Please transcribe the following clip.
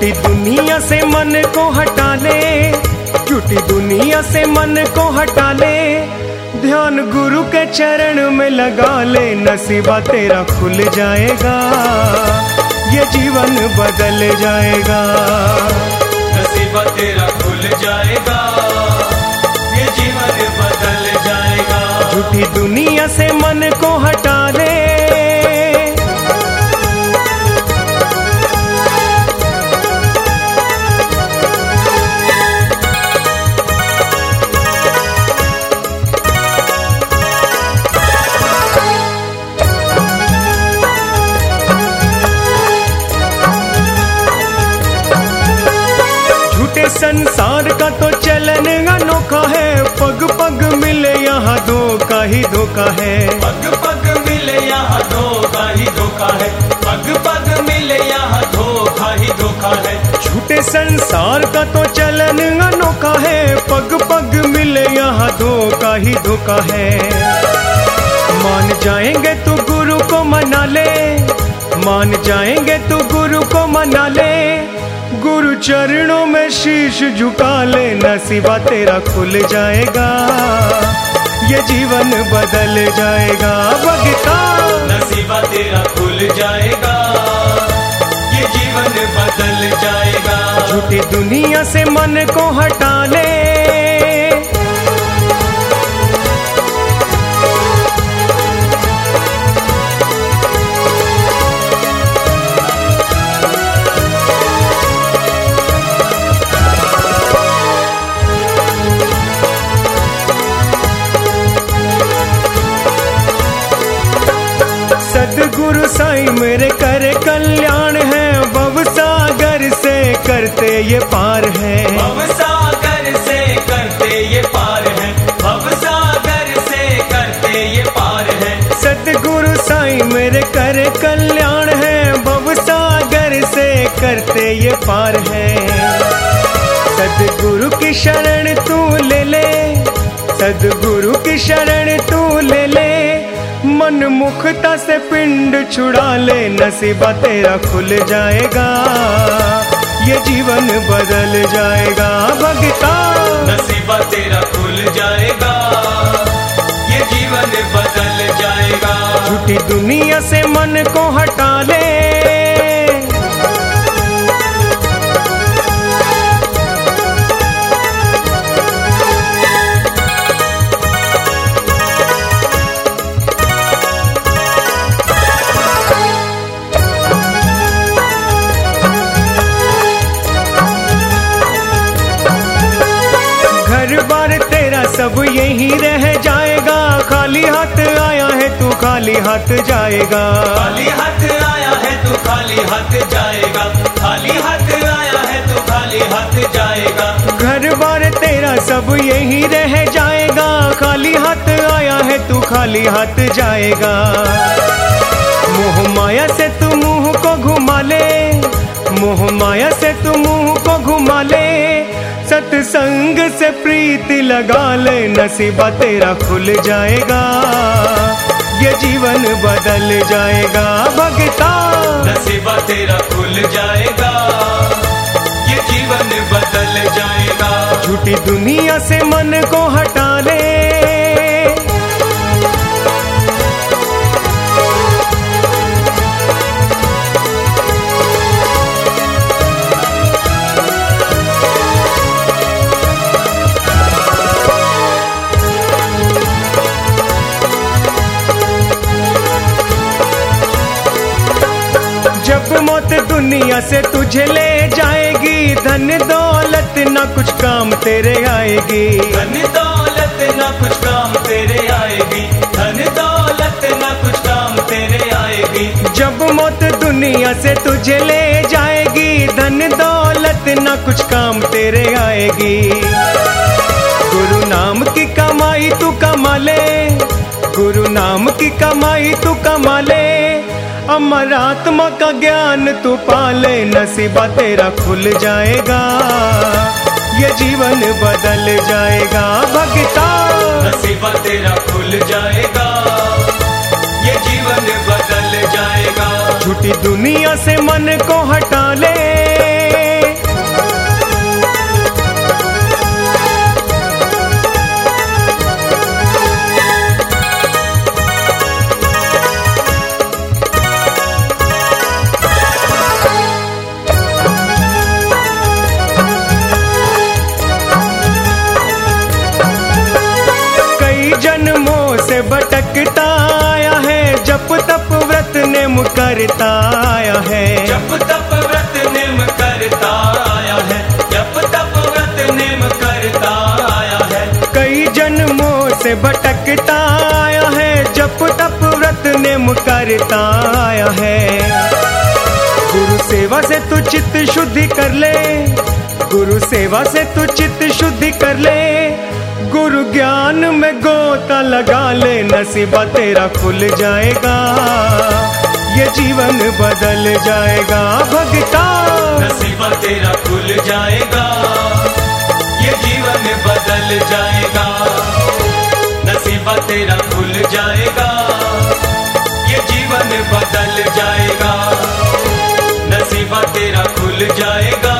दुनिया से मन को हटा ले। झूठी दुनिया से मन को हटा ले। ध्यान गुरु के चरण में लगा ले। नसीबा तेरा खुल जाएगा। ये जीवन बदल जाएगा। नसीबा तेरा खुल जाएगा। ये जीवन बदल जाएगा। झूठी दुनिया से मन को हटा ले। संसार का तो चलन अनोखा है। पग पग मिले यहाँ धोखा ही धोखा है। पग पग मिले यहाँ धोखा ही धोखा है। पग पग मिले यहाँ धोखा ही धोखा है। झूठे संसार का तो चलन अनोखा है। पग पग मिले यहाँ धोखा ही धोखा है। मान जाएँगे तू गुरु को मना ले। मान जाएँगे तू गुरु को मना ले। गुरु चरणों में शीश झुका ले नसीबा तेरा खुल जाएगा। ये जीवन बदल जाएगा भगता नसीबा तेरा खुल जाएगा ये जीवन बदल जाएगा। झूठी दुनिया से मन को हटा ले मेरे कर कल्याण है भव सागर से करते ये पार है। भव सागर से करते ये पार है भव सागर से करते ये पार है। सदगुरु साईं मेरे कर कल्याण है भव सागर से करते ये पार है। सदगुरु की शरण तू ले ले सदगुरु की शरण तू ले मुखता से पिंड छुड़ा ले नसीबा तेरा खुल जाएगा ये जीवन बदल जाएगा भगता। नसीबा तेरा खुल जाएगा ये जीवन बदल जाएगा। झूठी दुनिया से मन को हटा ले बार तेरा सब यही रह जाएगा। खाली हाथ आया है तू खाली हाथ जाएगा। खाली हाथ आया है तू खाली हाथ जाएगा। खाली हाथ आया है तू खाली हाथ जाएगा। घर बार तेरा सब यही रह जाएगा। खाली हाथ आया है तू खाली हाथ जाएगा। मोह माया से सत्संग से प्रीति लगा ले नसीबा तेरा खुल जाएगा ये जीवन बदल जाएगा। भगता। नसीबा तेरा खुल जाएगा ये जीवन बदल जाएगा। झूठी दुनिया से मन को हटा ले। दुनिया से तुझे ले जाएगी। धन दौलत ना कुछ काम तेरे आएगी। धन दौलत ना कुछ काम तेरे आएगी। धन दौलत ना कुछ काम तेरे आएगी। जब मौत दुनिया से तुझे ले जाएगी। धन दौलत ना कुछ काम तेरे आएगी। गुरु नाम की कमाई तू कमा ले। गुरु नाम की कमाई तू कमा ले। अमर आत्मा का ज्ञान तू पाले नसीबा तेरा खुल जाएगा। ये जीवन बदल जाएगा भगता। नसीबा तेरा खुल जाएगा ये जीवन बदल जाएगा। झूठी दुनिया से मन को हटा ले। करता आया है। जप तप व्रत नेम करता आया है। जप तप व्रत नेम करता आया है। कई जन्मों से भटकता आया है। जप तप व्रत नेम करता आया है। गुरु सेवा से तू चित्त शुद्धि कर ले। गुरु सेवा से तू चित्त शुद्धि कर ले। गुरु ज्ञान में गोता लगा ले। नसीबा तेरा खुल जाएगा। ये जीवन बदल जाएगा। भगता। नसीबा तेरा खुल जाएगा। ये जीवन बदल जाएगा। नसीबा तेरा खुल जाएगा। ये जीवन बदल जाएगा। नसीबा तेरा खुल जाएगा।